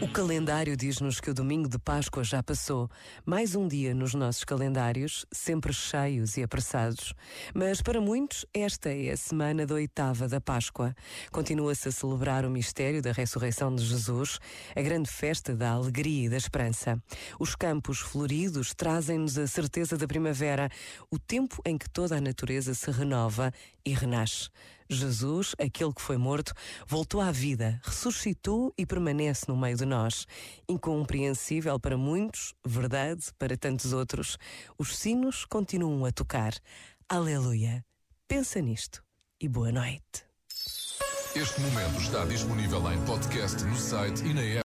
O calendário diz-nos que o domingo de Páscoa já passou. Mais um dia nos nossos calendários, sempre cheios e apressados. Mas para muitos, esta é a semana da oitava da Páscoa. Continua-se a celebrar o mistério da ressurreição de Jesus, a grande festa da alegria e da esperança. Os campos floridos trazem-nos a certeza da primavera, o tempo em que toda a natureza se renova e renasce. Jesus, aquele que foi morto, voltou à vida, ressuscitou e permanece no meio de nós. Incompreensível para muitos, verdade para tantos outros. Os sinos continuam a tocar. Aleluia. Pensa nisto e boa noite. Este momento está disponível em podcast no site e na app.